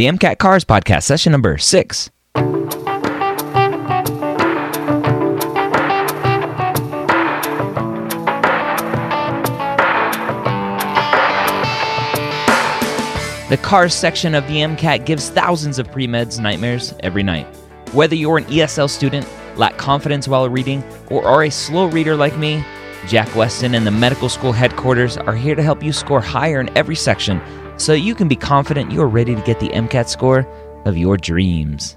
the MCAT Cars Podcast, session number six. The cars section of the MCAT gives thousands of pre meds nightmares every night. Whether you're an ESL student, lack confidence while reading, or are a slow reader like me, Jack Westin and the medical school headquarters are here to help you score higher in every section so you can be confident you're ready to get the MCAT score of your dreams.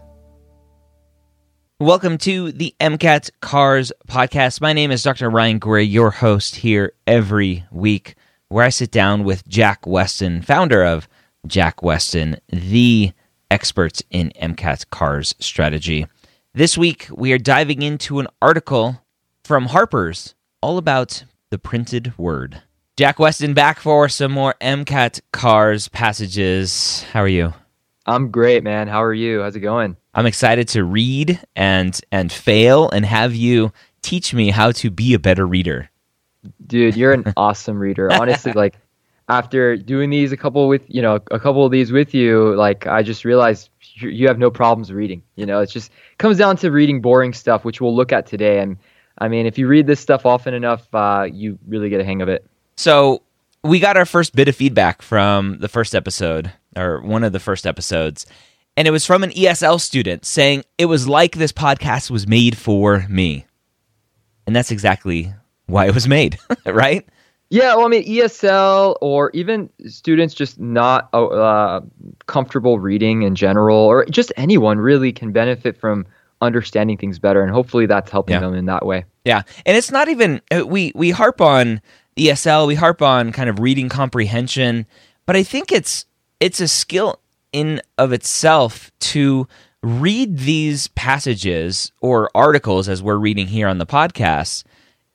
Welcome to the MCAT Cars podcast. My name is Dr. Ryan Gray, your host here every week, where I sit down with Jack Westin, founder of Jack Westin, the experts in MCAT Cars strategy. This week, we are diving into an article from Harper's all about the printed word. Jack Westin back for some more MCAT Cars passages. How are you? I'm great, man. How are you? How's it going? I'm excited to read and and fail and have you teach me how to be a better reader. Dude, you're an awesome reader. Honestly, like after doing these a couple with you know a couple of these with you like i just realized you have no problems reading you know it just comes down to reading boring stuff which we'll look at today and i mean if you read this stuff often enough uh, you really get a hang of it so we got our first bit of feedback from the first episode or one of the first episodes and it was from an esl student saying it was like this podcast was made for me and that's exactly why it was made right yeah, well, I mean, ESL or even students just not uh, uh, comfortable reading in general, or just anyone really can benefit from understanding things better, and hopefully that's helping yeah. them in that way. Yeah, and it's not even uh, we we harp on ESL, we harp on kind of reading comprehension, but I think it's it's a skill in of itself to read these passages or articles as we're reading here on the podcast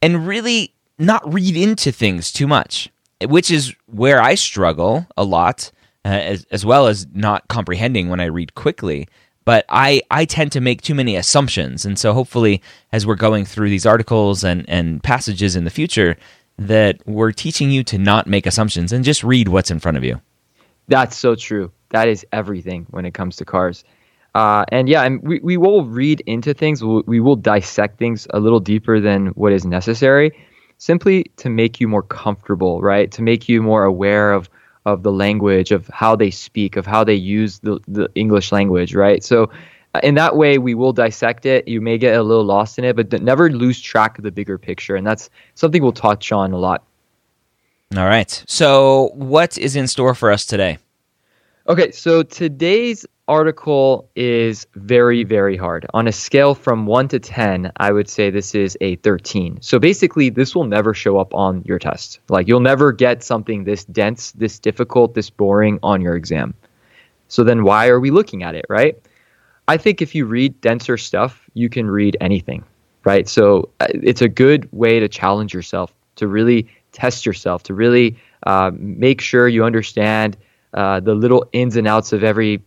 and really not read into things too much, which is where I struggle a lot, uh, as, as well as not comprehending when I read quickly. But I, I tend to make too many assumptions. And so hopefully, as we're going through these articles and, and passages in the future, that we're teaching you to not make assumptions and just read what's in front of you. That's so true. That is everything when it comes to cars. Uh, and yeah, and we, we will read into things. we will dissect things a little deeper than what is necessary simply to make you more comfortable, right? To make you more aware of of the language, of how they speak, of how they use the, the English language, right? So Uh, in that way, we will dissect it. You may get a little lost in it, but never lose track of the bigger picture. And that's something we'll touch on a lot. All right. So, what is in store for us today? Okay. So, today's article is very, very hard. On a scale from 1 to 10, I would say this is a 13. So basically, this will never show up on your test. Like, you'll never get something this dense, this difficult, this boring on your exam. So then, why are we looking at it, right? I think if you read denser stuff, you can read anything, right? So uh, it's a good way to challenge yourself, to really test yourself, to really uh, make sure you understand uh, the little ins and outs of every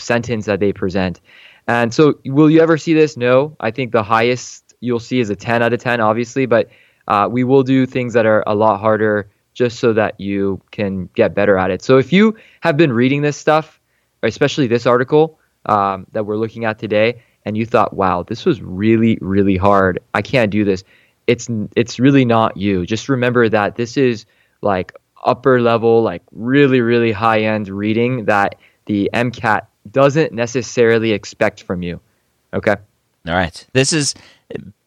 sentence that they present. And so, will you ever see this? No. I think the highest you'll see is a 10 out of 10, obviously, but uh, we will do things that are a lot harder just so that you can get better at it. So, if you have been reading this stuff, especially this article um, that we're looking at today, and you thought, wow, this was really, really hard, I can't do this. It's it's really not you. Just remember that this is like upper level, like really, really high end reading that the MCAT doesn't necessarily expect from you. Okay. All right. This is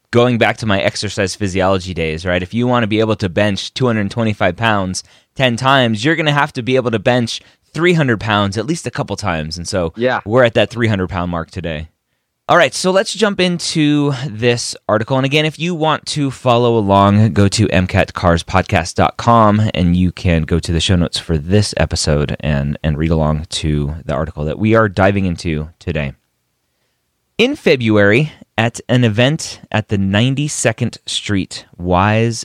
going back to my exercise physiology days, right? If you want to be able to bench 225 pounds 10 times, you're going to have to be able to bench 300 pounds at least a couple times. And so yeah. we're at that 300 pound mark today. All right, so let's jump into this article. And again, if you want to follow along, go to mcatcarspodcast.com and you can go to the show notes for this episode and, and read along to the article that we are diving into today. In February, at an event at the 92nd Street Y's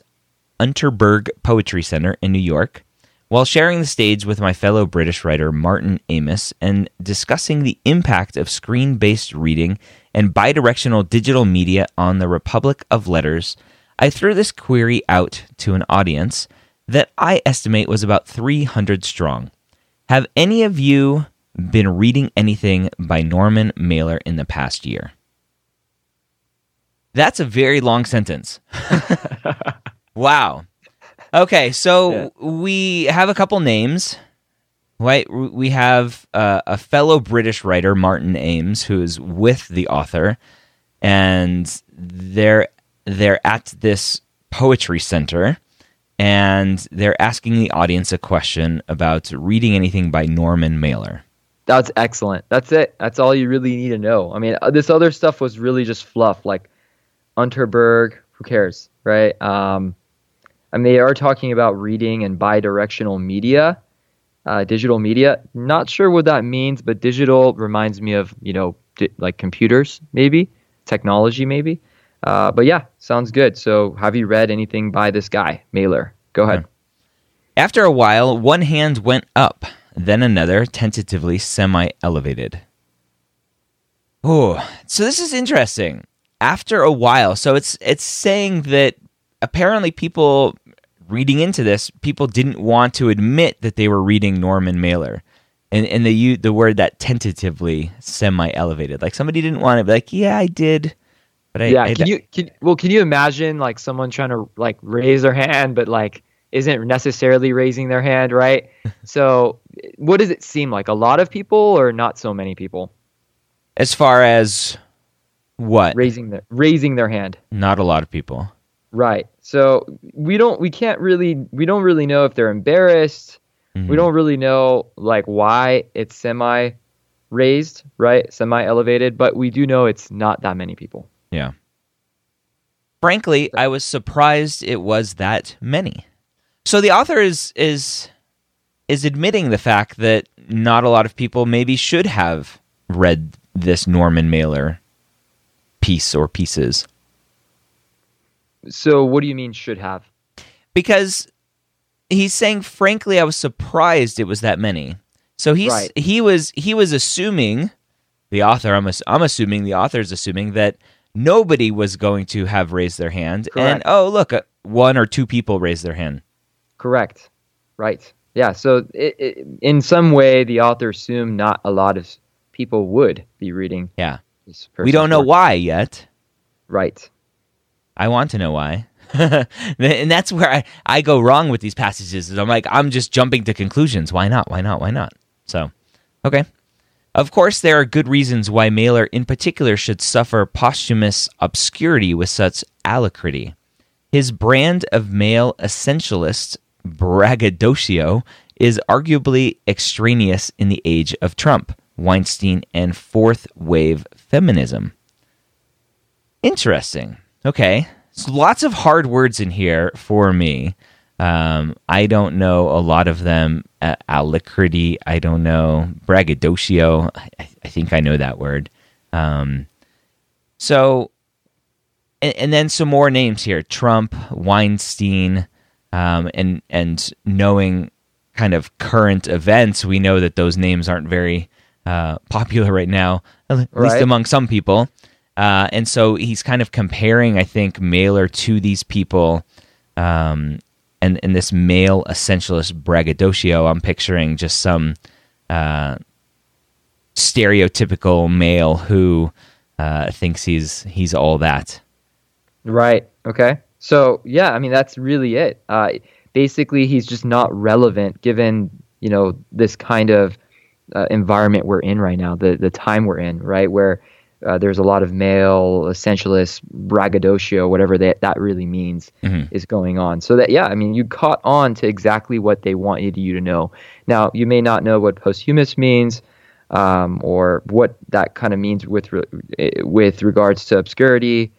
Unterberg Poetry Center in New York, while sharing the stage with my fellow British writer Martin Amis and discussing the impact of screen based reading and bidirectional digital media on the Republic of Letters, I threw this query out to an audience that I estimate was about 300 strong. Have any of you been reading anything by Norman Mailer in the past year? That's a very long sentence. wow. Okay, so yeah. we have a couple names. Right, we have uh, a fellow British writer, Martin Amis, who is with the author, and they're they're at this poetry center, and they're asking the audience a question about reading anything by Norman Mailer. That's excellent. That's it. That's all you really need to know. I mean, uh, this other stuff was really just fluff, like Unterberg. Who cares, right? Um, I mean, they are talking about reading and bidirectional media, uh, digital media. Not sure what that means, but digital reminds me of you know di- like computers, maybe technology, maybe. Uh, but yeah, sounds good. So, have you read anything by this guy, Mailer? Go ahead. After a while, one hand went up, then another, tentatively semi elevated. Oh, so this is interesting. After a while, so it's it's saying that apparently people reading into this, people didn't want to admit that they were reading Norman Mailer. And and the the word that tentatively semi elevated. Like somebody didn't want to be like, yeah, I did. But I, yeah, I, can you can well can you imagine like someone trying to like raise their hand but like isn't necessarily raising their hand, right? so what does it seem like? A lot of people or not so many people? As far as what? Raising their raising their hand. Not a lot of people. Right. So we don't we can't really we don't really know if they're embarrassed. Mm-hmm. We don't really know like why it's semi raised, right? Semi elevated, but we do know it's not that many people. Yeah. Frankly, I was surprised it was that many. So the author is is is admitting the fact that not a lot of people maybe should have read this Norman Mailer piece or pieces. So what do you mean should have? Because he's saying frankly I was surprised it was that many. So he's right. he was he was assuming the author I'm I'm assuming the author is assuming that nobody was going to have raised their hand. Correct. And oh, look, uh, one or two people raised their hand. Correct. Right. Yeah. So it, it, in some way, the author assumed not a lot of people would be reading. Yeah. we don't know work. why yet. Right. I want to know why. and that's where I, I go wrong with these passages. I'm like, I'm just jumping to conclusions. Why not? Why not? Why not? So, okay. Of course, there are good reasons why Mailer in particular should suffer posthumous obscurity with such alacrity. His brand of male essentialist braggadocio is arguably extraneous in the age of Trump, Weinstein, and fourth wave feminism. Interesting. Okay. So lots of hard words in here for me. Um, I don't know a lot of them. Uh, alacrity, I don't know. Braggadocio, I, I think I know that word. Um, so, and, and, then some more names here: Trump, Weinstein, um, and and knowing kind of current events, we know that those names aren't very uh, popular right now, at right. least among some people. Uh, and so he's kind of comparing, I think, Mailer to these people um, and in this male essentialist braggadocio, I'm picturing just some uh, stereotypical male who uh, thinks he's he's all that. Right. Okay. So yeah, I mean that's really it. Uh, basically, he's just not relevant given you know this kind of uh, environment we're in right now, the the time we're in, right, where uh, there's a lot of male essentialist braggadocio, whatever that, that really means, mm-hmm. is going on. So that yeah, I mean, you caught on to exactly what they wanted you to know. Now you may not know what posthumous means, um, or what that kind of means with re- with regards to obscurity,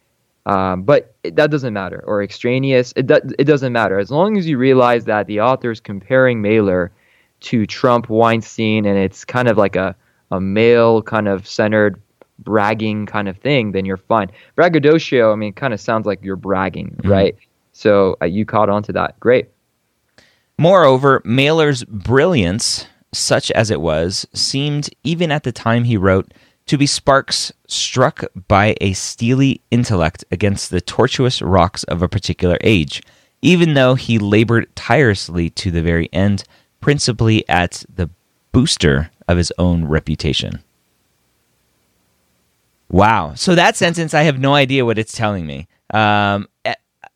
um, but it, that doesn't matter. Or extraneous, it do, it doesn't matter as long as you realize that the author is comparing Mailer to Trump, Weinstein, and it's kind of like a a male kind of centered bragging kind of thing, then you're fine. Braggadocio, I mean, kind of sounds like you're bragging, mm-hmm. right? So uh, you caught on to that. Great. Moreover, Mailer's brilliance, such as it was, seemed, even at the time he wrote, to be sparks struck by a steely intellect against the tortuous rocks of a particular age, even though he labored tirelessly to the very end, principally at the booster of his own reputation. Wow. So that sentence, I have no idea what it's telling me. Um,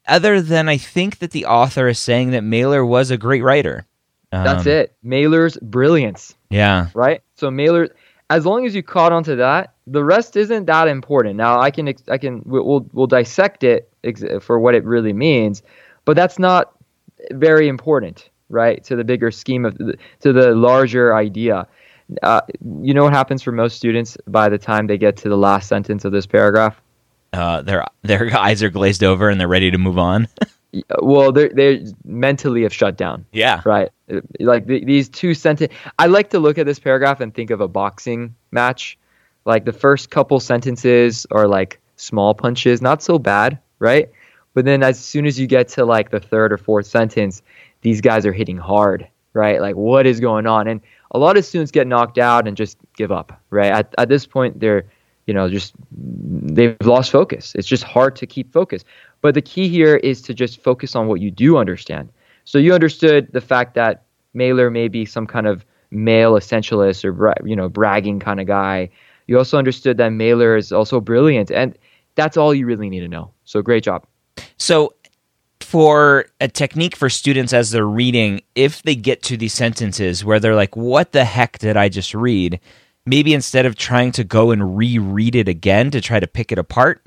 other than I think that the author is saying that Mailer was a great writer. Um, That's it. Mailer's brilliance. Yeah. Right. So Mailer, as long as you caught onto that, the rest isn't that important. Now I can I can we'll we'll dissect it for what it really means, but that's not very important, right? To the bigger scheme of to the larger idea. Uh, you know what happens for most students by the time they get to the last sentence of this paragraph? Uh, their their eyes are glazed over and they're ready to move on. well, they they mentally have shut down. Yeah. Right. Like the, these two sentences. I like to look at this paragraph and think of a boxing match. Like the first couple sentences are like small punches, not so bad, right? But then as soon as you get to like the third or fourth sentence, these guys are hitting hard, right? Like what is going on? And a lot of students get knocked out and just give up, right? At, at this point, they're, you know, just they've lost focus. It's just hard to keep focus. But the key here is to just focus on what you do understand. So you understood the fact that Mailer may be some kind of male essentialist or you know bragging kind of guy. You also understood that Mailer is also brilliant, and that's all you really need to know. So great job. So for a technique for students as they're reading, if they get to these sentences where they're like, "What the heck did I just read?" Maybe instead of trying to go and reread it again to try to pick it apart,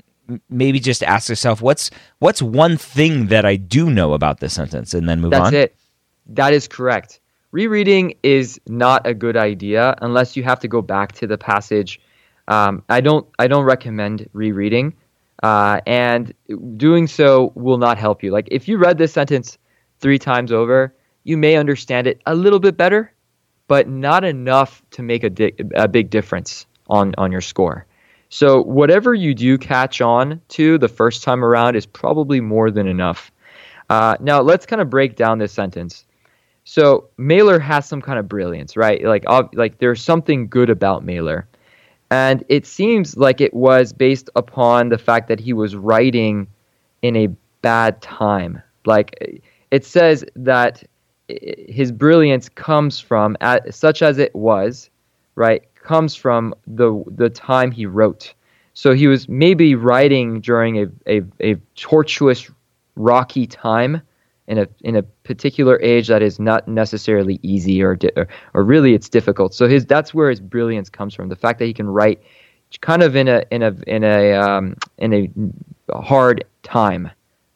maybe just ask yourself, "What's what's one thing that I do know about this sentence?" and then move That's on. That's it. That is correct. Rereading is not a good idea unless you have to go back to the passage. Um, I don't. I don't recommend rereading, uh, and doing so will not help you. Like if you read this sentence three times over, you may understand it a little bit better, but not enough to make a, di- a big difference on on your score. So whatever you do catch on to the first time around is probably more than enough. Uh, now let's kind of break down this sentence. So Mailer has some kind of brilliance, right? Like, like there's something good about Mailer, and it seems like it was based upon the fact that he was writing in a bad time. Like it says that his brilliance comes from, such as it was, right? Comes from the the time he wrote. So he was maybe writing during a, a, a tortuous, rocky time in a in a particular age that is not necessarily easy or di- or, or really it's difficult. So his that's where his brilliance comes from. The fact that he can write kind of in a in a in a um, in a hard time,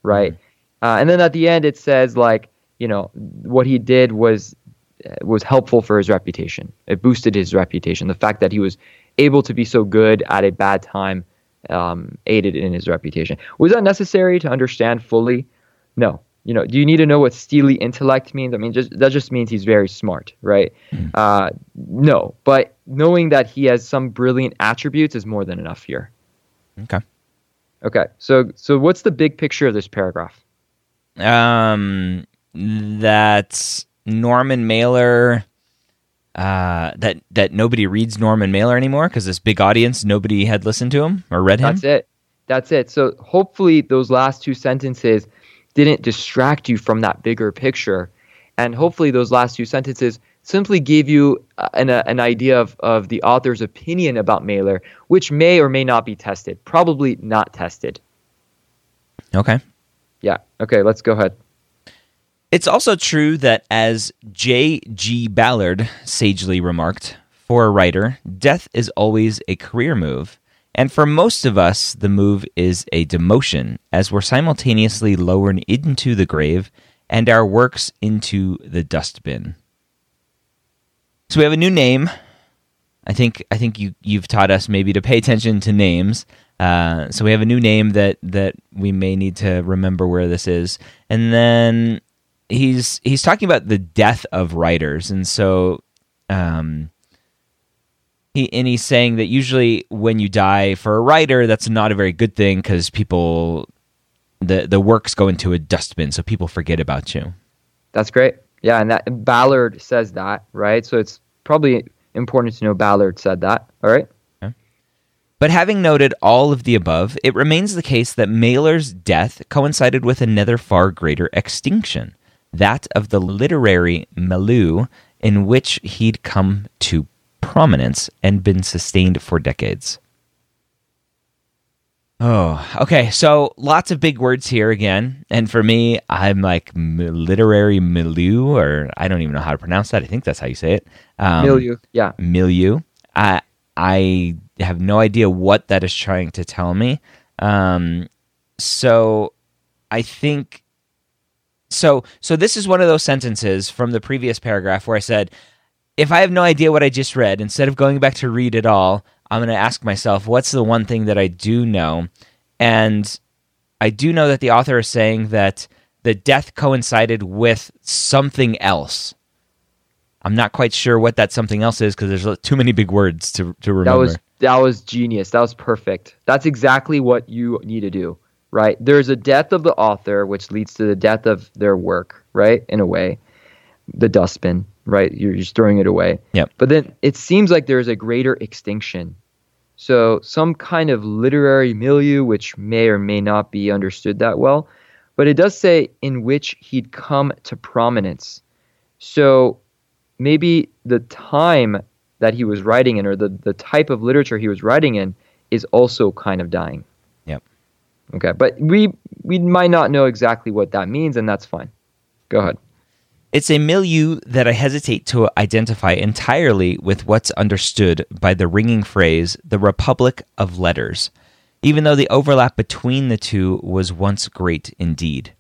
right? Mm-hmm. Uh, and then at the end it says like you know what he did was was helpful for his reputation. It boosted his reputation. The fact that he was able to be so good at a bad time um, aided in his reputation. Was that necessary to understand fully? No, you know, do you need to know what steely intellect means? I mean, just that just means he's very smart, right? Mm. Uh, no, but knowing that he has some brilliant attributes is more than enough here. Okay. Okay. So, so what's the big picture of this paragraph? Um, that Norman Mailer. Uh, that that nobody reads Norman Mailer anymore because this big audience, nobody had listened to him or read him. That's it. That's it. So hopefully those last two sentences didn't distract you from that bigger picture. And hopefully, those last few sentences simply gave you uh, an, uh, an idea of, of the author's opinion about Mailer, which may or may not be tested. Probably not tested. Okay. Yeah. Okay, let's go ahead. It's also true that, as J.G. Ballard sagely remarked, for a writer, death is always a career move. And for most of us, the move is a demotion, as we're simultaneously lowered into the grave and our works into the dustbin. So we have a new name. I think I think you you've taught us maybe to pay attention to names. Uh, so we have a new name that that we may need to remember where this is, and then he's he's talking about the death of writers, and so um, he, and he's saying that usually when you die for a writer, that's not a very good thing because people, the the works go into a dustbin, so people forget about you. That's great. Yeah, and that Ballard says that, right? So it's probably important to know Ballard said that. All right. But having noted all of the above, it remains the case that Mailer's death coincided with another far greater extinction, that of the literary milieu in which he'd come to prominence and been sustained for decades. Oh, okay. So lots of big words here again. And for me, I'm like literary milieu, or I don't even know how to pronounce that. I think that's how you say it. Um, milieu, yeah. Milieu. I, I have no idea what that is trying to tell me. Um, so I think so so this is one of those sentences from the previous paragraph where I said if I have no idea what I just read, instead of going back to read it all, I'm going to ask myself, what's the one thing that I do know? And I do know that the author is saying that the death coincided with something else. I'm not quite sure what that something else is because there's too many big words to to remember. That was that was genius. That was perfect. That's exactly what you need to do, right? There's a death of the author, which leads to the death of their work, right? In a way, the dustbin, right? You're just throwing it away. Yep. But then it seems like there's a greater extinction. So some kind of literary milieu, which may or may not be understood that well, but it does say in which he'd come to prominence. So maybe the time that he was writing in or the, the type of literature he was writing in is also kind of dying. Yep. Okay, but we we might not know exactly what that means, and that's fine. Go ahead. It's a milieu that I hesitate to identify entirely with what's understood by the ringing phrase, the Republic of Letters, even though the overlap between the two was once great indeed.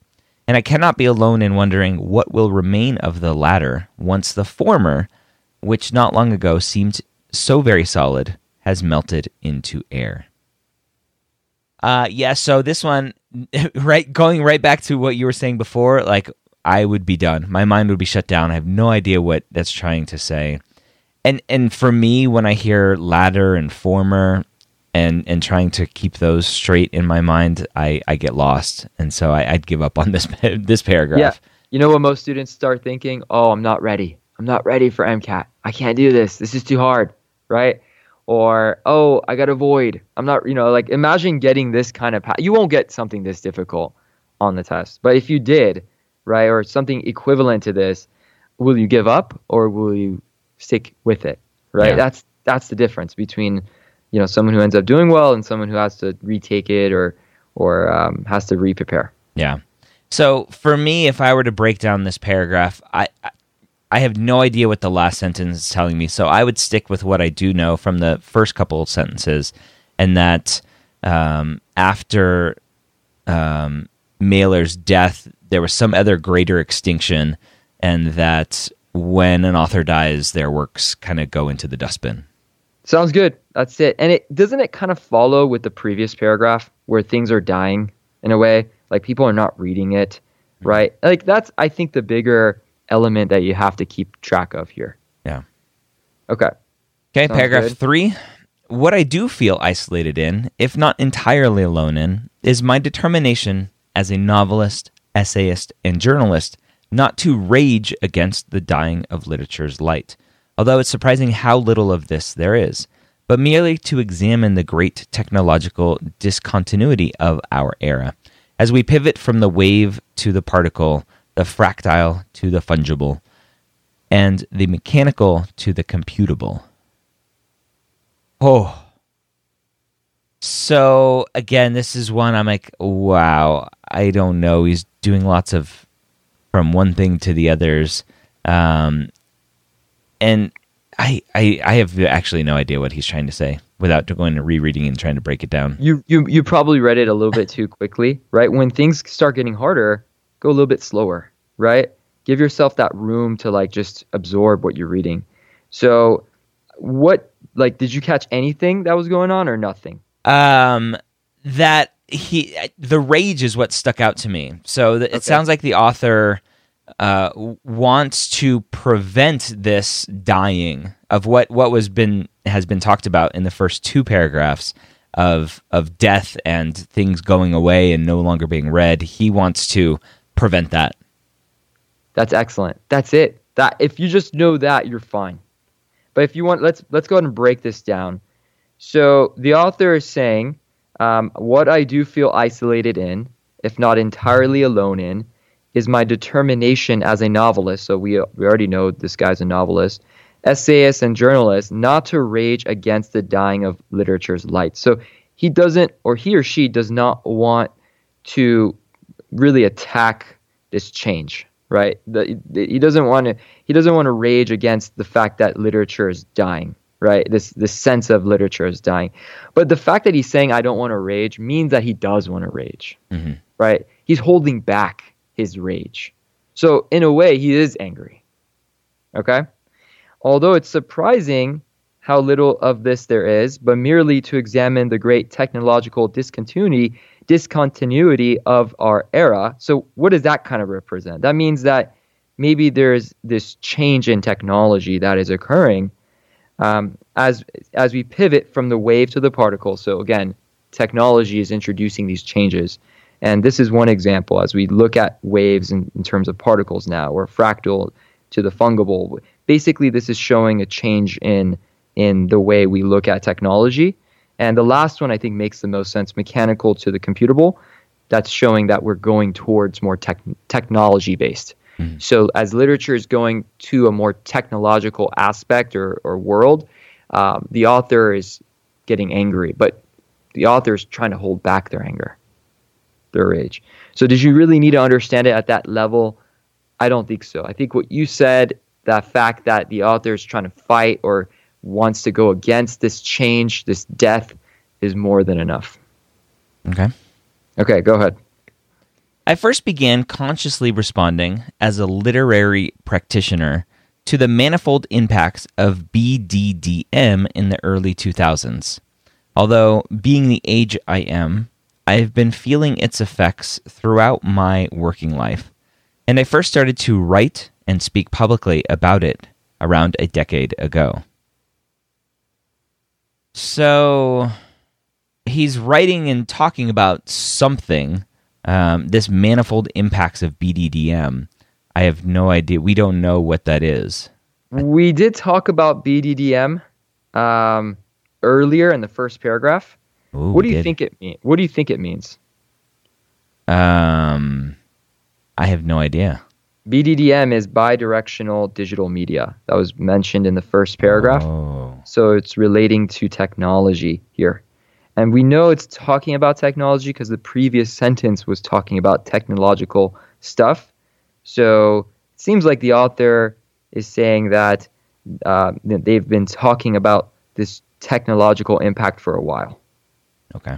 And I cannot be alone in wondering what will remain of the latter once the former which not long ago seemed so very solid, has melted into air. Uh, yeah, so this one, right, going right back to what you were saying before, like I would be done. My mind would be shut down. I have no idea what that's trying to say. And and for me, when I hear latter and former, and and trying to keep those straight in my mind, I I get lost, and so I, would give up on this this paragraph. Yeah, you know what most students start thinking? Oh, I'm not ready. I'm not ready for MCAT. I can't do this. This is too hard, right? Or, oh, I got to void. I'm not, you know, like imagine getting this kind of, pa- you won't get something this difficult on the test. But if you did, right, or something equivalent to this, will you give up or will you stick with it, right? Yeah. That's, that's the difference between, you know, someone who ends up doing well and someone who has to retake it or, or um, has to re-prepare. Yeah. So for me, if I were to break down this paragraph, I, I have no idea what the last sentence is telling me, so I would stick with what I do know from the first couple of sentences, and that um, after um, Mailer's death, there was some other greater extinction, and that when an author dies, their works kind of go into the dustbin. Sounds good. That's it. And it doesn't it kind of follow with the previous paragraph where things are dying in a way, like people are not reading it, mm-hmm. right? Like that's I think the bigger element that you have to keep track of here. Yeah. Okay. Okay, Sounds paragraph good. three. What I do feel isolated in, if not entirely alone in, is my determination as a novelist, essayist, and journalist not to rage against the dying of literature's light, although it's surprising how little of this there is, but merely to examine the great technological discontinuity of our era. As we pivot from the wave to the particle, the fractal to the fungible, and the mechanical to the computable. Oh. So, again, this is one I'm like, wow, I don't know. He's doing lots of from one thing to the others. Um, and I, I, I have actually no idea what he's trying to say without going to rereading and trying to break it down. You, you, you probably read it a little bit too quickly, right? When things start getting harder, go a little bit slower, right? Give yourself that room to like just absorb what you're reading. So, what like did you catch anything that was going on or nothing? Um, that he the rage is what stuck out to me. So the, it sounds like the author uh, wants to prevent this dying of what what was been has been talked about in the first two paragraphs of of death and things going away and no longer being read. He wants to prevent that. That's excellent. That's it. That if you just know that, you're fine. But if you want, let's let's go ahead and break this down. So the author is saying, um, what I do feel isolated in, if not entirely alone in, is my determination as a novelist. So we we already know this guy's a novelist, essayists and journalists not to rage against the dying of literature's light. So he doesn't, or he or she does not want to really attack this change, right? The, the, he doesn't want to. He doesn't want to rage against the fact that literature is dying, right? This this sense of literature is dying. But the fact that he's saying I don't want to rage means that he does want to rage, Mm-hmm. right? He's holding back his rage. So in a way, he is angry. Okay. Although it's surprising how little of this there is, but merely to examine the great technological discontinuity discontinuity of our era. So what does that kind of represent? That means that maybe there's this change in technology that is occurring um, as as we pivot from the wave to the particle. So again, technology is introducing these changes. And this is one example as we look at waves in, in terms of particles now, or fractal to the fungible. Basically, this is showing a change in in the way we look at technology. And the last one I think makes the most sense mechanical to the computable. That's showing that we're going towards more tech, technology based. Mhm. So, as literature is going to a more technological aspect or, or world, um, the author is getting angry, but the author is trying to hold back their anger, their rage. So, did you really need to understand it at that level? I don't think so. I think what you said, that fact that the author is trying to fight or wants to go against this change, this death, is more than enough. Okay. Okay, go ahead. I first began consciously responding as a literary practitioner to the manifold impacts of BDDM in the early 2000s. Although, being the age I am, I have been feeling its effects throughout my working life, and I first started to write and speak publicly about it around a decade ago. So, he's writing and talking about something um, this manifold impacts of BDDM. I have no idea. We don't know what that is. We did talk about BDDM um, earlier in the first paragraph. Ooh, what do you did. think it mean? What do you think it means? Um, I have no idea. BDDM is bidirectional digital media. That was mentioned in the first paragraph. Oh, So it's relating to technology here. And we know it's talking about technology because the previous sentence was talking about technological stuff. So it seems like the author is saying that uh, they've been talking about this technological impact for a while. okay.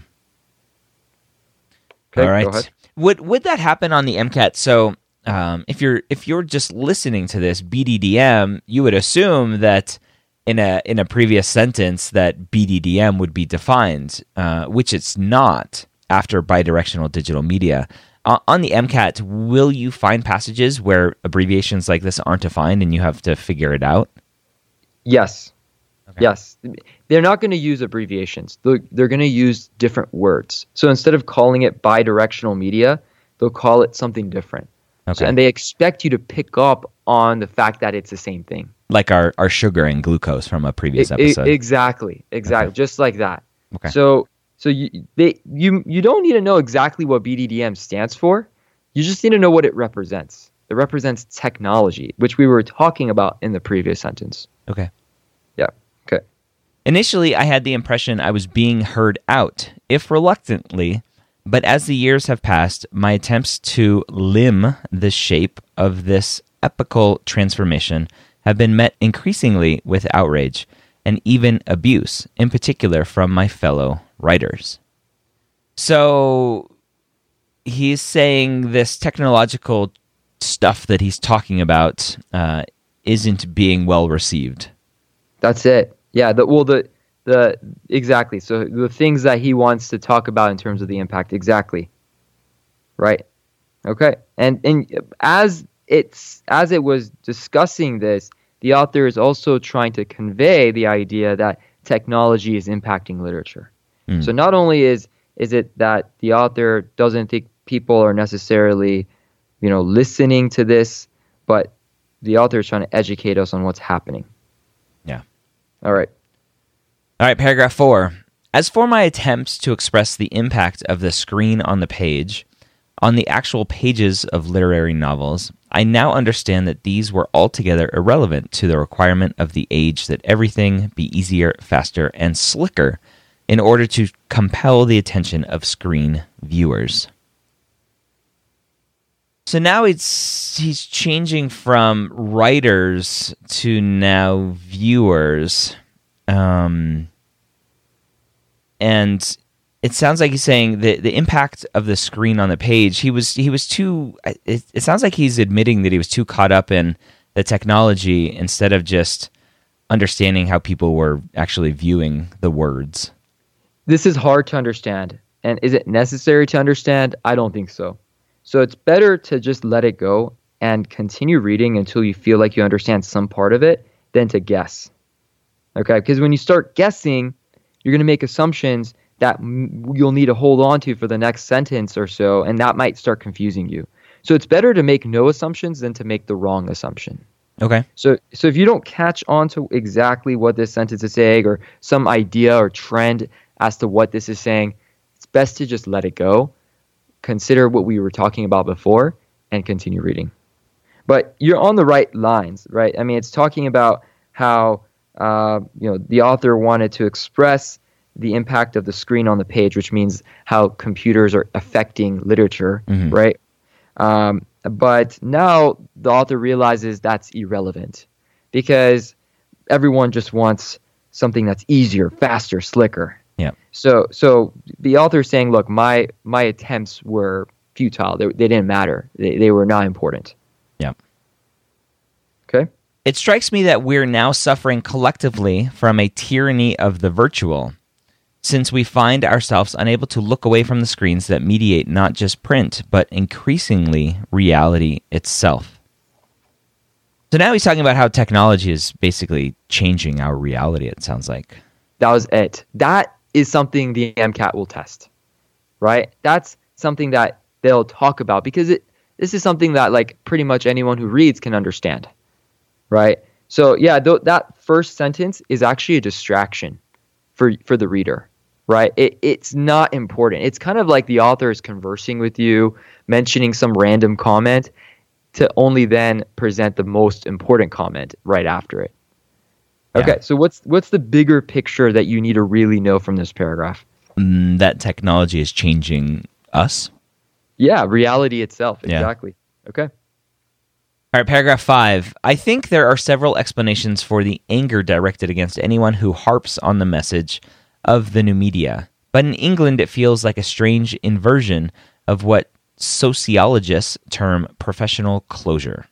Okay, All right. Would would that happen on the MCAT? So, um, if you're if you're just listening to this BDDM, you would assume that in a in a previous sentence that BDDM would be defined, uh, which it's not after bidirectional digital media. Uh, on the MCAT, will you find passages where abbreviations like this aren't defined and you have to figure it out? Yes. Okay. Yes. They're not going to use abbreviations. They're, they're going to use different words. So instead of calling it bidirectional media, they'll call it something different. So, and they expect you to pick up on the fact that it's the same thing. like our, our sugar and glucose from a previous e- episode. exactly. Exactly. Okay. Just like that. Okay. So so you they you you don't need to know exactly what BDDM stands for. You just need to know what it represents. It represents technology, which we were talking about in the previous sentence. okay. Yeah. Okay. Initially, I had the impression I was being heard out, if reluctantly, but as the years have passed, my attempts to limn the shape of this epical transformation have been met increasingly with outrage and even abuse, in particular from my fellow writers. So he's saying this technological stuff that he's talking about uh, isn't being well received. That's it. Yeah. The well the the exactly. So the things that he wants to talk about in terms of the impact. Exactly. Right. Okay. And and as it's as it was discussing this, the author is also trying to convey the idea that technology is impacting literature. Mm. So not only is is it that the author doesn't think people are necessarily, you know, listening to this, but the author is trying to educate us on what's happening. Yeah. All right. All right, paragraph four. As for my attempts to express the impact of the screen on the page, on the actual pages of literary novels, I now understand that these were altogether irrelevant to the requirement of the age that everything be easier, faster, and slicker in order to compel the attention of screen viewers. So now it's he's changing from writers to now viewers. Um, and it sounds like he's saying the the impact of the screen on the page. He was he was too. It, it sounds like he's admitting that he was too caught up in the technology instead of just understanding how people were actually viewing the words. This is hard to understand, and is it necessary to understand? I don't think so. So it's better to just let it go and continue reading until you feel like you understand some part of it than to guess. Okay, because when you start guessing, you're going to make assumptions that you'll need to hold on to for the next sentence or so, and that might start confusing you. So it's better to make no assumptions than to make the wrong assumption. Okay. So so if you don't catch on to exactly what this sentence is saying or some idea or trend as to what this is saying, it's best to just let it go. Consider what we were talking about before and continue reading. But you're on the right lines, right? I mean, it's talking about how uh, you know the author wanted to express the impact of the screen on the page, which means how computers are affecting literature, mm-hmm. right? Um, but now the author realizes that's irrelevant because everyone just wants something that's easier, faster, slicker. Yeah. So so the author is saying, look, my my attempts were futile. They, they didn't matter. They, they were not important. Yeah. Okay. It strikes me that we're now suffering collectively from a tyranny of the virtual since we find ourselves unable to look away from the screens that mediate not just print, but increasingly reality itself. So now he's talking about how technology is basically changing our reality, it sounds like. That was it. That is something the MCAT will test, right? That's something that they'll talk about because it, this is something that like pretty much anyone who reads can understand, right? So yeah, th- that first sentence is actually a distraction for for the reader right? It, it's not important. It's kind of like the author is conversing with you, mentioning some random comment to only then present the most important comment right after it. Okay, yeah. so what's what's the bigger picture that you need to really know from this paragraph? Mm, that technology is changing us. Yeah, reality itself. Exactly. Yeah. Okay. All right, paragraph five. I think there are several explanations for the anger directed against anyone who harps on the message of the new media. But in England, it feels like a strange inversion of what sociologists term professional closure.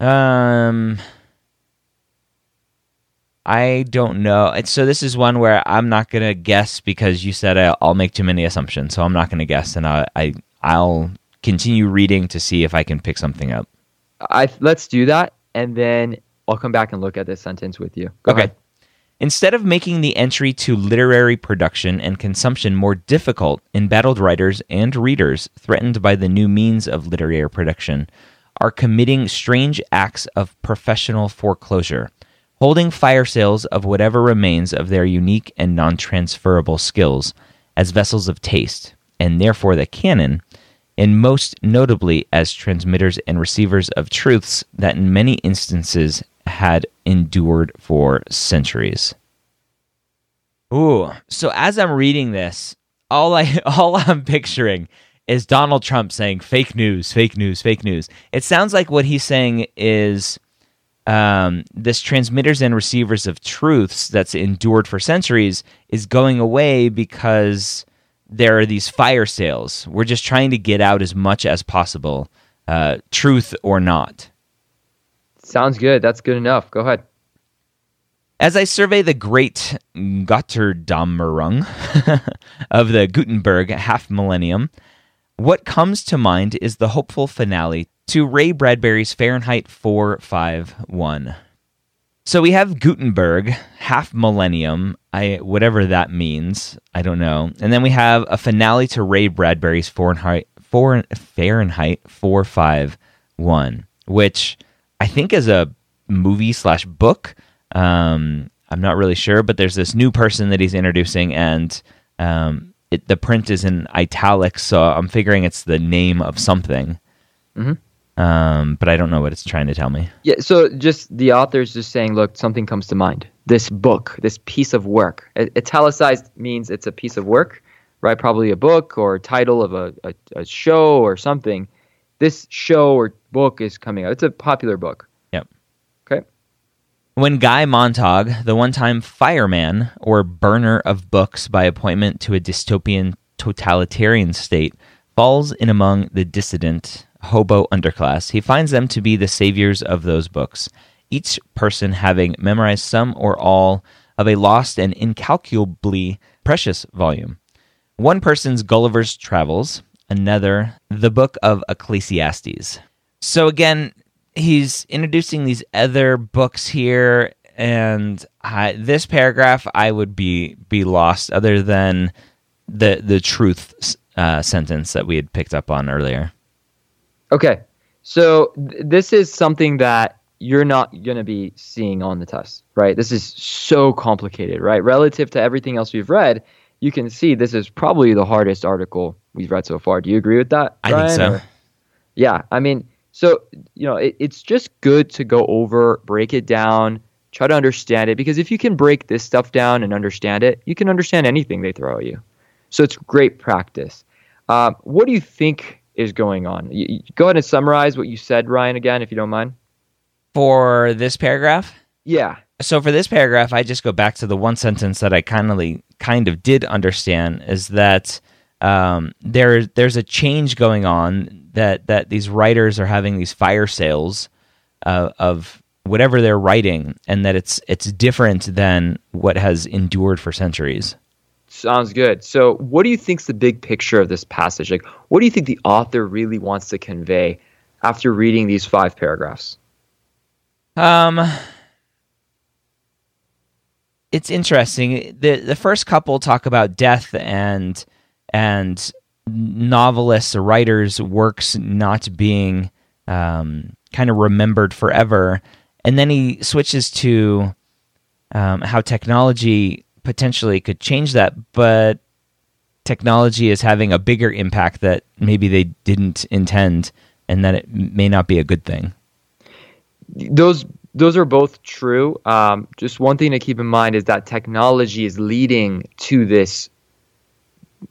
Um, I don't know. So this is one where I'm not gonna guess because you said I'll make too many assumptions. So I'm not gonna guess, and I, I I'll continue reading to see if I can pick something up. I let's do that, and then I'll come back and look at this sentence with you. Go okay. Ahead. Instead of making the entry to literary production and consumption more difficult, embattled writers and readers threatened by the new means of literary production are committing strange acts of professional foreclosure, holding fire sales of whatever remains of their unique and non transferable skills as vessels of taste, and therefore the canon, and most notably as transmitters and receivers of truths that in many instances had endured for centuries. Ooh, so as I'm reading this, all I all I'm picturing is Donald Trump saying fake news, fake news, fake news. It sounds like what he's saying is um, this transmitters and receivers of truths that's endured for centuries is going away because there are these fire sales. We're just trying to get out as much as possible, uh, truth or not. Sounds good. That's good enough. Go ahead. As I survey the great Götterdämmerung of the Gutenberg half millennium, what comes to mind is the hopeful finale to Ray Bradbury's Fahrenheit 451. So we have Gutenberg, half millennium, I whatever that means, I don't know. And then we have a finale to Ray Bradbury's Fahrenheit, Fahrenheit 451, which I think is a movie slash book. Um, I'm not really sure, but there's this new person that he's introducing, and um, it, the print is in italics, so I'm figuring it's the name of something. Mhm. Um, but I don't know what it's trying to tell me. Yeah, so just the author's just saying, look, something comes to mind. This book, this piece of work. Italicized means it's a piece of work, right? Probably a book or title of a, a, a show or something. This show or book is coming out. It's a popular book. Yep. Okay. When Guy Montag, the one time fireman or burner of books by appointment to a dystopian totalitarian state, falls in among the dissident hobo underclass, he finds them to be the saviors of those books, each person having memorized some or all of a lost and incalculably precious volume. One person's Gulliver's Travels, another, the book of Ecclesiastes. So again, he's introducing these other books here, and I, this paragraph I would be be lost other than the the truth uh, sentence that we had picked up on earlier. Okay. So th- this is something that you're not going to be seeing on the test, right? This is so complicated, right? Relative to everything else we've read, you can see this is probably the hardest article we've read so far. Do you agree with that? I think so. or- Yeah. I mean, so, you know, it, it's just good to go over, break it down, try to understand it, because if you can break this stuff down and understand it, you can understand anything they throw at you. So it's great practice. Um, what do you think is going on? You, you- go ahead and summarize what you said, Ryan, again, if you don't mind. For this paragraph, Yeah. so for this paragraph, I just go back to the one sentence that I kindly kind of did understand is that um, there there's a change going on that that these writers are having these fire sales uh, of whatever they're writing, and that it's it's different than what has endured for centuries. Sounds good. So, what do you think's the big picture of this passage? Like, what do you think the author really wants to convey after reading these five paragraphs? Um, it's interesting. the The first couple talk about death and and novelists writers' works not being um, kind of remembered forever, and then he switches to um, how technology potentially could change that, but technology is having a bigger impact that maybe they didn't intend, and that it may not be a good thing. those those are both true. Um, just one thing to keep in mind is that technology is leading to this,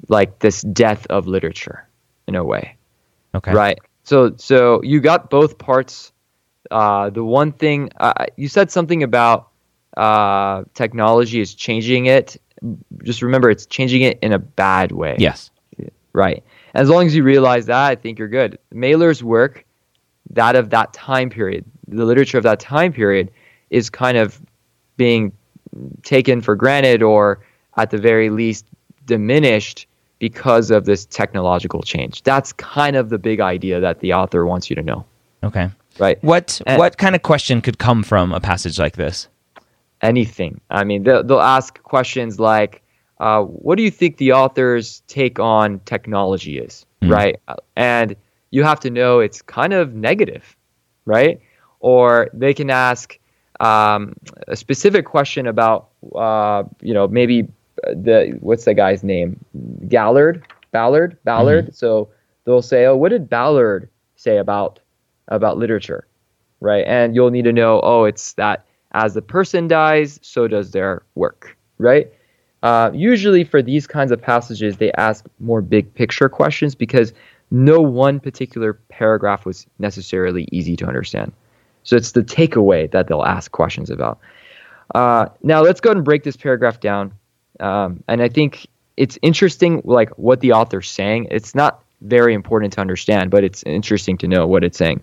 like this death of literature, in a way, Okay. right? So so you got both parts. Uh, the one thing uh, you said something about uh, technology is changing it. Just remember, it's changing it in a bad way. Yes. Right. As long as you realize that, I think you're good. Mailer's work, that of that time period, the literature of that time period, is kind of being taken for granted or at the very least diminished because of this technological change. That's kind of the big idea that the author wants you to know. Okay. Right. What And- what kind of question could come from a passage like this? Anything. I mean, they'll, they'll ask questions like, uh, "What do you think the author's take on technology is?" Mm. Right, and you have to know it's kind of negative, right? Or they can ask um, a specific question about, uh, you know, maybe the what's the guy's name, Gallard, Ballard, Ballard. So they'll say, "Oh, what did Ballard say about about literature?" Right, and you'll need to know, "Oh, it's that." As the person dies, so does their work, right? Uh, usually, for these kinds of passages, they ask more big picture questions because no one particular paragraph was necessarily easy to understand. So it's the takeaway that they'll ask questions about. Uh, now, let's go ahead and break this paragraph down. Um, and I think it's interesting, like what the author's saying. It's not very important to understand, but it's interesting to know what it's saying.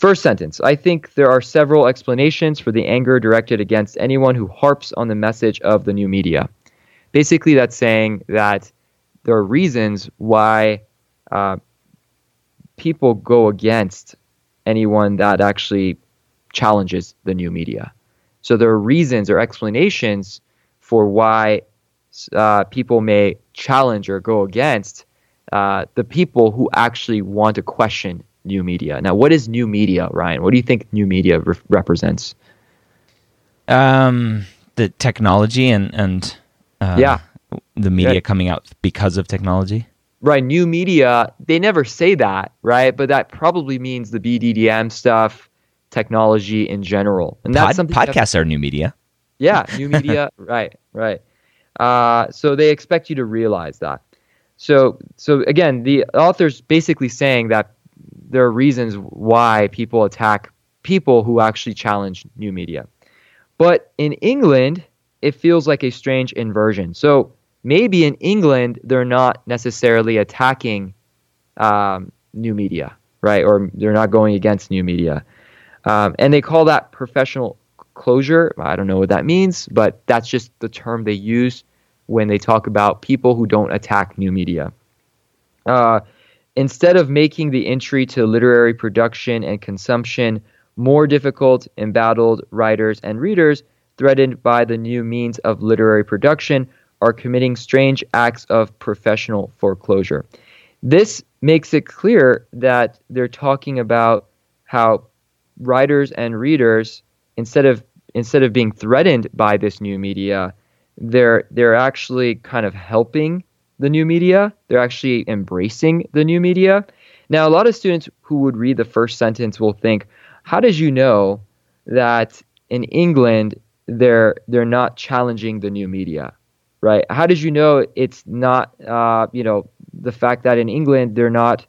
First sentence I think there are several explanations for the anger directed against anyone who harps on the message of the new media. Basically, that's saying that there are reasons why uh, people go against anyone that actually challenges the new media. So there are reasons or explanations for why uh, people may challenge or go against uh, the people who actually want to question new media. Now, what is new media, Ryan? What do you think new media re- represents? Um, the technology and and uh, Yeah. the media Good. coming out because of technology. right, new media, they never say that, right? But that probably means the BDDM stuff, technology in general. And that's Pod, something podcasts are new media. Yeah, new media, right, right. Uh, so they expect you to realize that. So, so again, the author's basically saying that there are reasons why people attack people who actually challenge new media. But in England, it feels like a strange inversion. So maybe in England, they're not necessarily attacking um, new media, right? Or they're not going against new media. Um, and they call that professional closure. I don't know what that means, but that's just the term they use when they talk about people who don't attack new media. Uh, instead of making the entry to literary production and consumption more difficult, embattled writers and readers threatened by the new means of literary production are committing strange acts of professional foreclosure. This makes it clear that they're talking about how writers and readers, instead of instead of being threatened by this new media, they're they're actually kind of helping the new media. They're actually embracing the new media. Now, a lot of students who would read the first sentence will think, "How did you know that in England they're they're not challenging the new media?" Right? How did you know it's not uh, you know the fact that in England they're not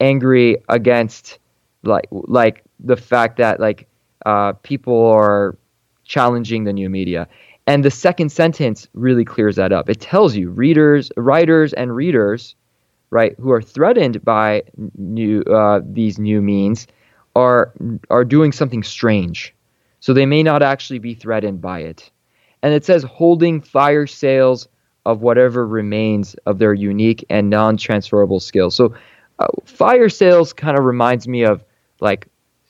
angry against like like the fact that like uh, people are challenging the new media. And the second sentence really clears that up. It tells you readers, writers, and readers, right, who are threatened by new uh, these new means, are are doing something strange. So they may not actually be threatened by it. And it says holding fire sales of whatever remains of their unique and non-transferable skills. So uh, fire sales kind of reminds me of like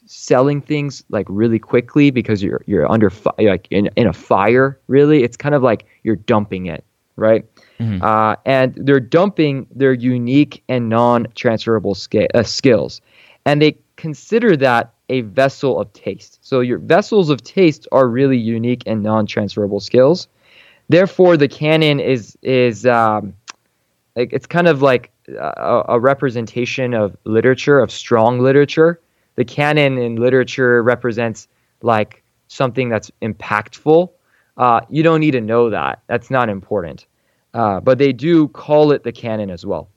selling things like really quickly because you're you're under fi- like in in a fire. Really, it's kind of like you're dumping it, right? Mm-hmm. Uh, and they're dumping their unique and non-transferable sca- uh, skills, and they consider that a vessel of taste. So your vessels of taste are really unique and non-transferable skills. Therefore, the canon is is um, like it's kind of like a, a representation of literature, of strong literature the canon in literature represents like something that's impactful. Uh, you don't need to know that. That's not important. Uh, but they do call it the canon as well.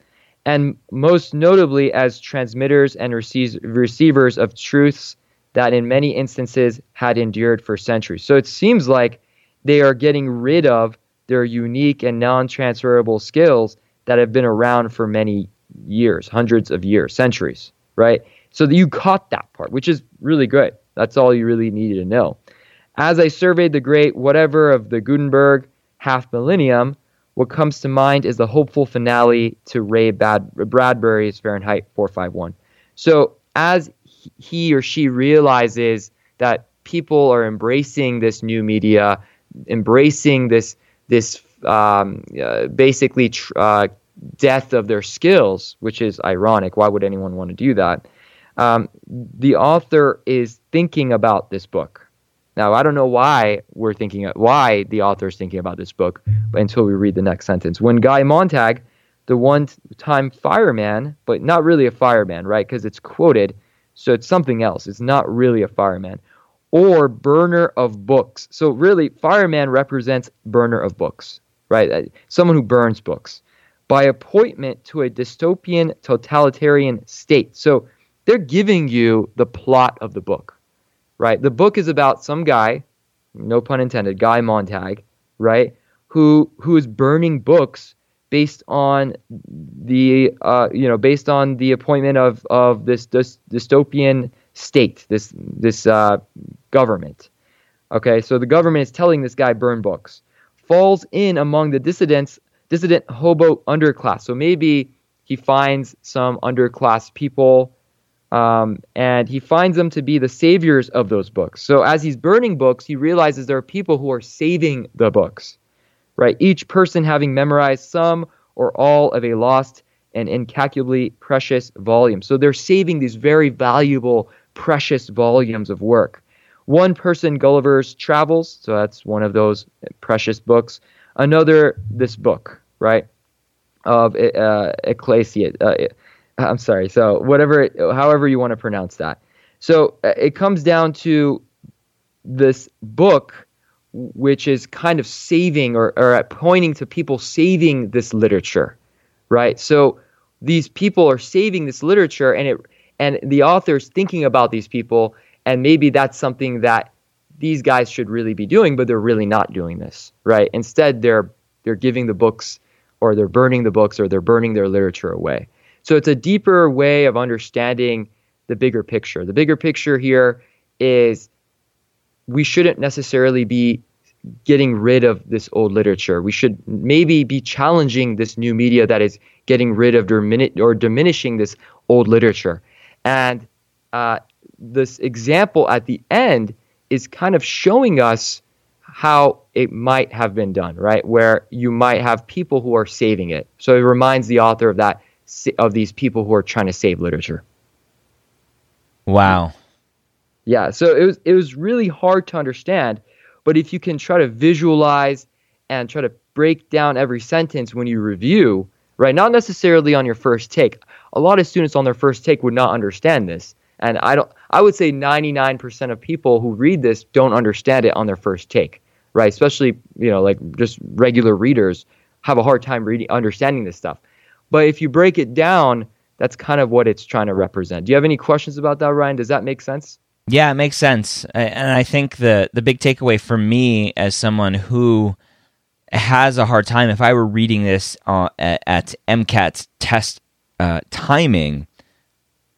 And most notably, as transmitters and receivers of truths that in many instances had endured for centuries. So it seems like they are getting rid of their unique and non transferable skills that have been around for many years, hundreds of years, centuries, right? So that you caught that part, which is really good. That's all you really needed to know. As I surveyed the great whatever of the Gutenberg half millennium, what comes to mind is the hopeful finale to Ray Bad- Bradbury's Fahrenheit 451. So as he or she realizes that people are embracing this new media, embracing this this um, uh, basically tr- uh, death of their skills, which is ironic. Why would anyone want to do that? Um, the author is thinking about this book. Now, I don't know why we're thinking why the author is thinking about this book until we read the next sentence. When Guy Montag, the one-time fireman, but not really a fireman, right? Because it's quoted, so it's something else. It's not really a fireman, or burner of books. So really, fireman represents burner of books, right? Uh, someone who burns books by appointment to a dystopian totalitarian state. So they're giving you the plot of the book, right? The book is about some guy, no pun intended, Guy Montag, right, who who is burning books based on the uh, you know based on the appointment of of this, this dystopian state, this this uh, government. Okay, so the government is telling this guy burn books. Falls in among the dissidents, dissident hobo underclass. So maybe he finds some underclass people um, and he finds them to be the saviors of those books. So as he's burning books, he realizes there are people who are saving the books, right? Each person having memorized some or all of a lost and incalculably precious volume. So they're saving these very valuable, precious volumes of work. One person, Gulliver's Travels, so that's one of those precious books. Another, this book, right? of uh. Uh, I'm sorry. So whatever, however you want to pronounce that. So uh, it comes down to this book, which is kind of saving or, or pointing to people saving this literature, right? So these people are saving this literature, and it and the author's thinking about these people, and maybe that's something that these guys should really be doing, but they're really not doing this, right? Instead, they're they're giving the books, or they're burning the books, or they're burning their literature away. So it's a deeper way of understanding the bigger picture. The bigger picture here is we shouldn't necessarily be getting rid of this old literature. We should maybe be challenging this new media that is getting rid of or diminishing this old literature. And uh, this example at the end is kind of showing us how it might have been done, right? Where you might have people who are saving it. So it reminds the author of that of these people who are trying to save literature. Wow. Yeah, so it was it was really hard to understand, but if you can try to visualize and try to break down every sentence when you review, right? Not necessarily on your first take. A lot of students on their first take would not understand this. And I don't I would say 99% of people who read this don't understand it on their first take, right? Especially, you know, like just regular readers have a hard time reading understanding this stuff. But if you break it down, that's kind of what it's trying to represent. Do you have any questions about that, Ryan? Does that make sense? Yeah, it makes sense. And I think the the big takeaway for me as someone who has a hard time if I were reading this uh, at, at MCAT test uh, timing,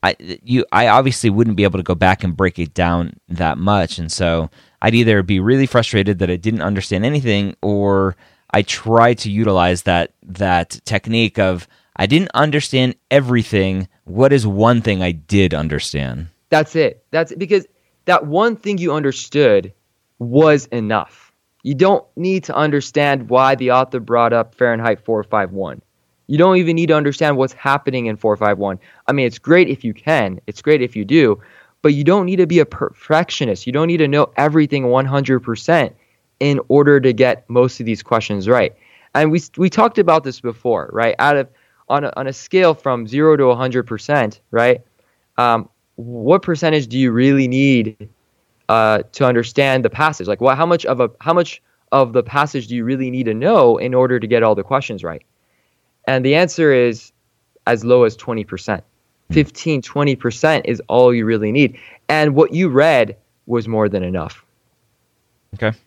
I you I obviously wouldn't be able to go back and break it down that much, and so I'd either be really frustrated that I didn't understand anything, or I try to utilize that that technique of I didn't understand everything. What is one thing I did understand? That's it. That's it. because that one thing you understood was enough. You don't need to understand why the author brought up Fahrenheit 451. You don't even need to understand what's happening in 451. I mean, it's great if you can, it's great if you do, but you don't need to be a perfectionist. You don't need to know everything 100% in order to get most of these questions right. And we, we talked about this before, right? Out of on a, on a scale from zero to 100%, right? Um, what percentage do you really need uh, to understand the passage? Like, what, how much of a how much of the passage do you really need to know in order to get all the questions right? And the answer is as low as 20%. 15, 20% is all you really need. And what you read was more than enough. Okay.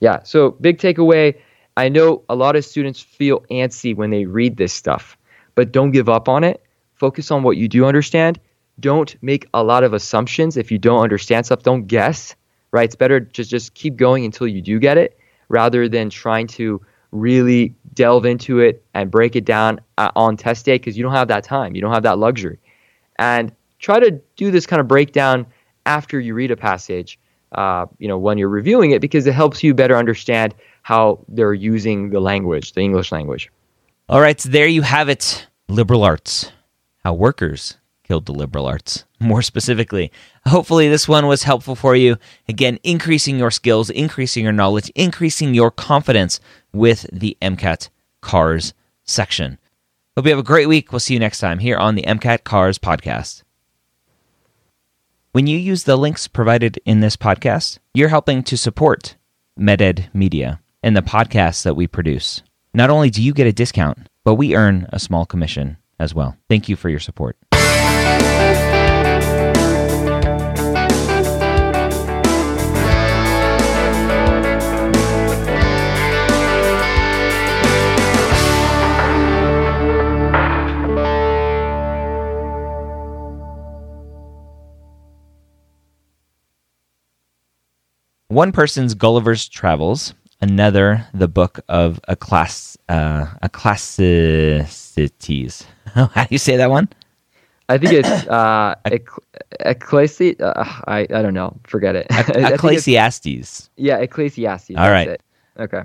Yeah. So, big takeaway I know a lot of students feel antsy when they read this stuff, but don't give up on it. Focus on what you do understand. Don't make a lot of assumptions if you don't understand stuff. Don't guess, right? It's better to just keep going until you do get it rather than trying to really delve into it and break it down uh, on test day because you don't have that time. You don't have that luxury. And try to do this kind of breakdown after you read a passage, uh, you know, when you're reviewing it because it helps you better understand how they're using the language, the English language. All right, so there you have it. Liberal arts. How workers killed the liberal arts. More specifically, hopefully this one was helpful for you. Again, increasing your skills, increasing your knowledge, increasing your confidence with the MCAT CARS section. Hope you have a great week. We'll see you next time here on the MCAT CARS podcast. When you use the links provided in this podcast, you're helping to support MedEd Media and the podcasts that we produce. Not only do you get a discount, but we earn a small commission as well. Thank you for your support. One person's Gulliver's Travels another the book of a class uh, Ecclesiastes. How do you say that one? I think it's uh, Ecclesi- uh, I I don't know. Forget it. Ecclesiastes. yeah, Ecclesiastes. All right. It. Okay.